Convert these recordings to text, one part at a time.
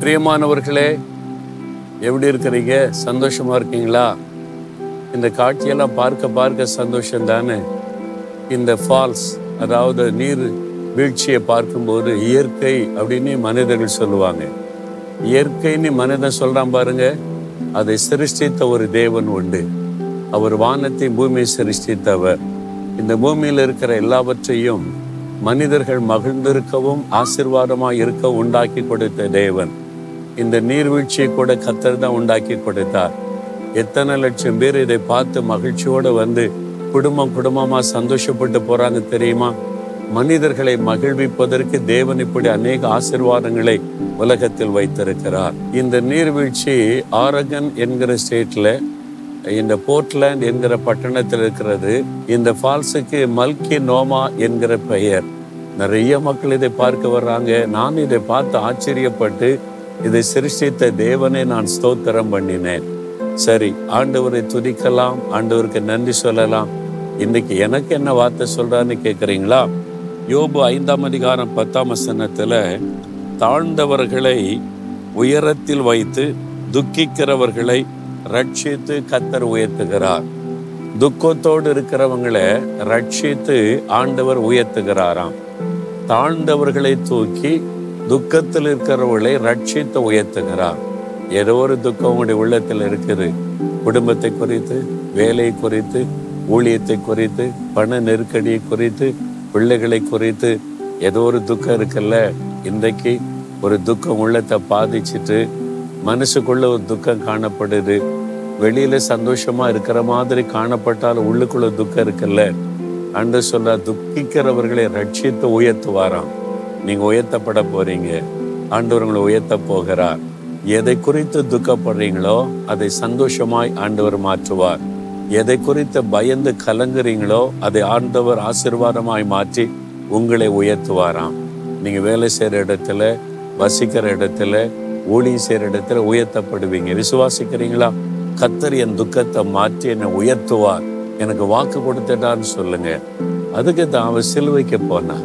பிரியமானவர்களே எப்படி இருக்கிறீங்க? சந்தோஷமா இருக்கீங்களா? இந்த காட்சியெல்லாம் பார்க்க பார்க்க சந்தோஷம் தானே இந்த ஃபால்ஸ் அதாவது நீர் வீழ்ச்சியை பார்க்கும்போது இயற்கை அப்படின்னு மனிதர்கள் சொல்லுவாங்க. இயற்கைன்னு மனிதன் சொல்றான் பாருங்க அதை சிருஷ்டித்த ஒரு தேவன் உண்டு. அவர் வானத்தை பூமியை சிருஷ்டித்தவர். இந்த பூமியில் இருக்கிற எல்லாவற்றையும் மனிதர்கள் மகிழ்ந்திருக்கவும் ஆசிர்வாதமாக இருக்க உண்டாக்கி கொடுத்த தேவன். இந்த நீர்வீழ்ச்சியை கூட கத்தர் தான் உண்டாக்கி கொடுத்தார். எத்தனை லட்சம் பேர் இதை பார்த்து மகிழ்ச்சியோடு வந்து குடும்பம் குடும்பமாக சந்தோஷப்பட்டு போகிறாங்க தெரியுமா? மனிதர்களை மகிழ்விப்பதற்கு தேவன் இப்படி அநேக ஆசீர்வாதங்களை உலகத்தில் வைத்திருக்கிறார். இந்த நீர்வீழ்ச்சி ஆரகன் என்கிற ஸ்டேட்ல இந்த போர்ட்லேண்ட் என்கிற பட்டணத்தில் இருக்கிறது. இந்த ஃபால்ஸுக்கு மல்கி நோமா என்கிற பெயர். நிறைய மக்கள் இதை பார்க்க வர்றாங்க. நான் இதை பார்த்து ஆச்சரியப்பட்டு இதை சிருஷ்டித்த தேவனை நான் ஸ்தோத்திரம் பண்ணினேன். சரி ஆண்டவரை துதிக்கலாம் ஆண்டவருக்கு நன்றி சொல்லலாம். இன்னைக்கு எனக்கு என்ன வார்த்தை சொல்கிறான்னு கேட்குறீங்களா யோபு ஐந்தாம் அதிகாரம் பத்தாம் வசனத்தில் தாழ்ந்தவர்களை உயரத்தில் வைத்து துக்கிக்கிறவர்களை ரட்சித்து கத்தர் உயர்த்துகிறார். துக்கத்தோடு இருக்கிறவங்களை ரட்சித்து ஆண்டவர் உயர்த்துகிறாராம். தாழ்ந்தவர்களை தூக்கி துக்கத்தில் இருக்கிறவர்களை ரட்சித்து உயர்த்துகிறார். ஏதோ ஒரு துக்கம் உங்களுடைய உள்ளத்தில் இருக்குது. குடும்பத்தை குறித்து வேலை குறித்து ஊழியத்தை குறித்து பண நெருக்கடியை குறித்து பிள்ளைகளை குறித்து ஏதோ ஒரு துக்கம் இருக்குல்ல? இன்றைக்கு ஒரு துக்கம் உள்ளத்தை பாதிச்சுட்டு மனசுக்குள்ள ஒரு துக்கம் காணப்படுது. வெளியில சந்தோஷமா இருக்கிற மாதிரி காணப்பட்டாலும் உள்ளுக்குள்ள துக்கம் இருக்குல்ல? அன்று சொல்ல துக்கிக்கிறவர்களை ரட்சித்து உயர்த்துவாராம். நீங்கள் உயர்த்தப்பட போறீங்க. ஆண்டவர் உங்களை உயர்த்த போகிறார். எதை குறித்து துக்கப்படுறீங்களோ அதை சந்தோஷமாய் ஆண்டவர் மாற்றுவார். எதை குறித்து பயந்து கலங்குறீங்களோ அதை ஆண்டவர் ஆசீர்வாதமாய் மாற்றி உங்களை உயர்த்துவாராம். நீங்கள் வேலை செய்கிற இடத்துல வசிக்கிற இடத்துல ஊழியம் செய்கிற இடத்துல உயர்த்தப்படுவீங்க. விசுவாசிக்கிறீங்களா? கத்தர் என் துக்கத்தை மாற்றி என்னை உயர்த்துவார். எனக்கு வாக்கு கொடுத்துட்டான்னு சொல்லுங்க. அதுக்கு தான் அவர் சிலுவைக்கு போனான்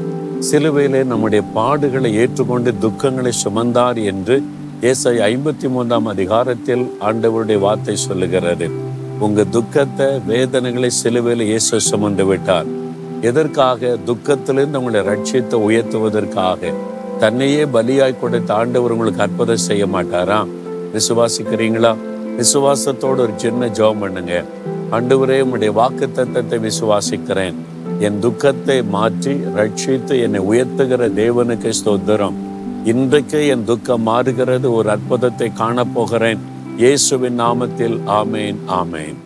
சிலுவையிலே நம்முடைய பாடுகளை ஏற்றுக்கொண்டு துக்கங்களை சுமந்தார் என்று ஏசாய் ஐம்பத்தி மூன்றாம் அதிகாரத்தில் ஆண்டவருடைய வார்த்தை சொல்லுகிறது. உங்க துக்கத்தை வேதனைகளை சிலுவையில் இயேசு சுமந்து விட்டார். எதற்காக? துக்கத்திலிருந்து உங்களை ரட்சியத்தை உயர்த்துவதற்காக. தன்னையே பலியாய் கொடுத்த ஆண்டவர் உங்களுக்கு அற்புதம் செய்ய மாட்டாரா? விசுவாசிக்கிறீங்களா? விசுவாசத்தோடு ஒரு சின்ன ஜெபம் பண்ணுங்க. ஆண்டவரே உங்களுடைய வாக்கு தத்தத்தை விசுவாசிக்கிறேன். என் துக்கத்தை மாற்றி ரட்சித்து என்னை உயர்த்துகிற தேவனுக்கு ஸ்தோத்திரம். இன்றைக்கு என் துக்கம் மாறுகிறது ஒரு அற்புதத்தை காணப்போகிறேன். இயேசுவின் நாமத்தில் ஆமேன் ஆமேன்.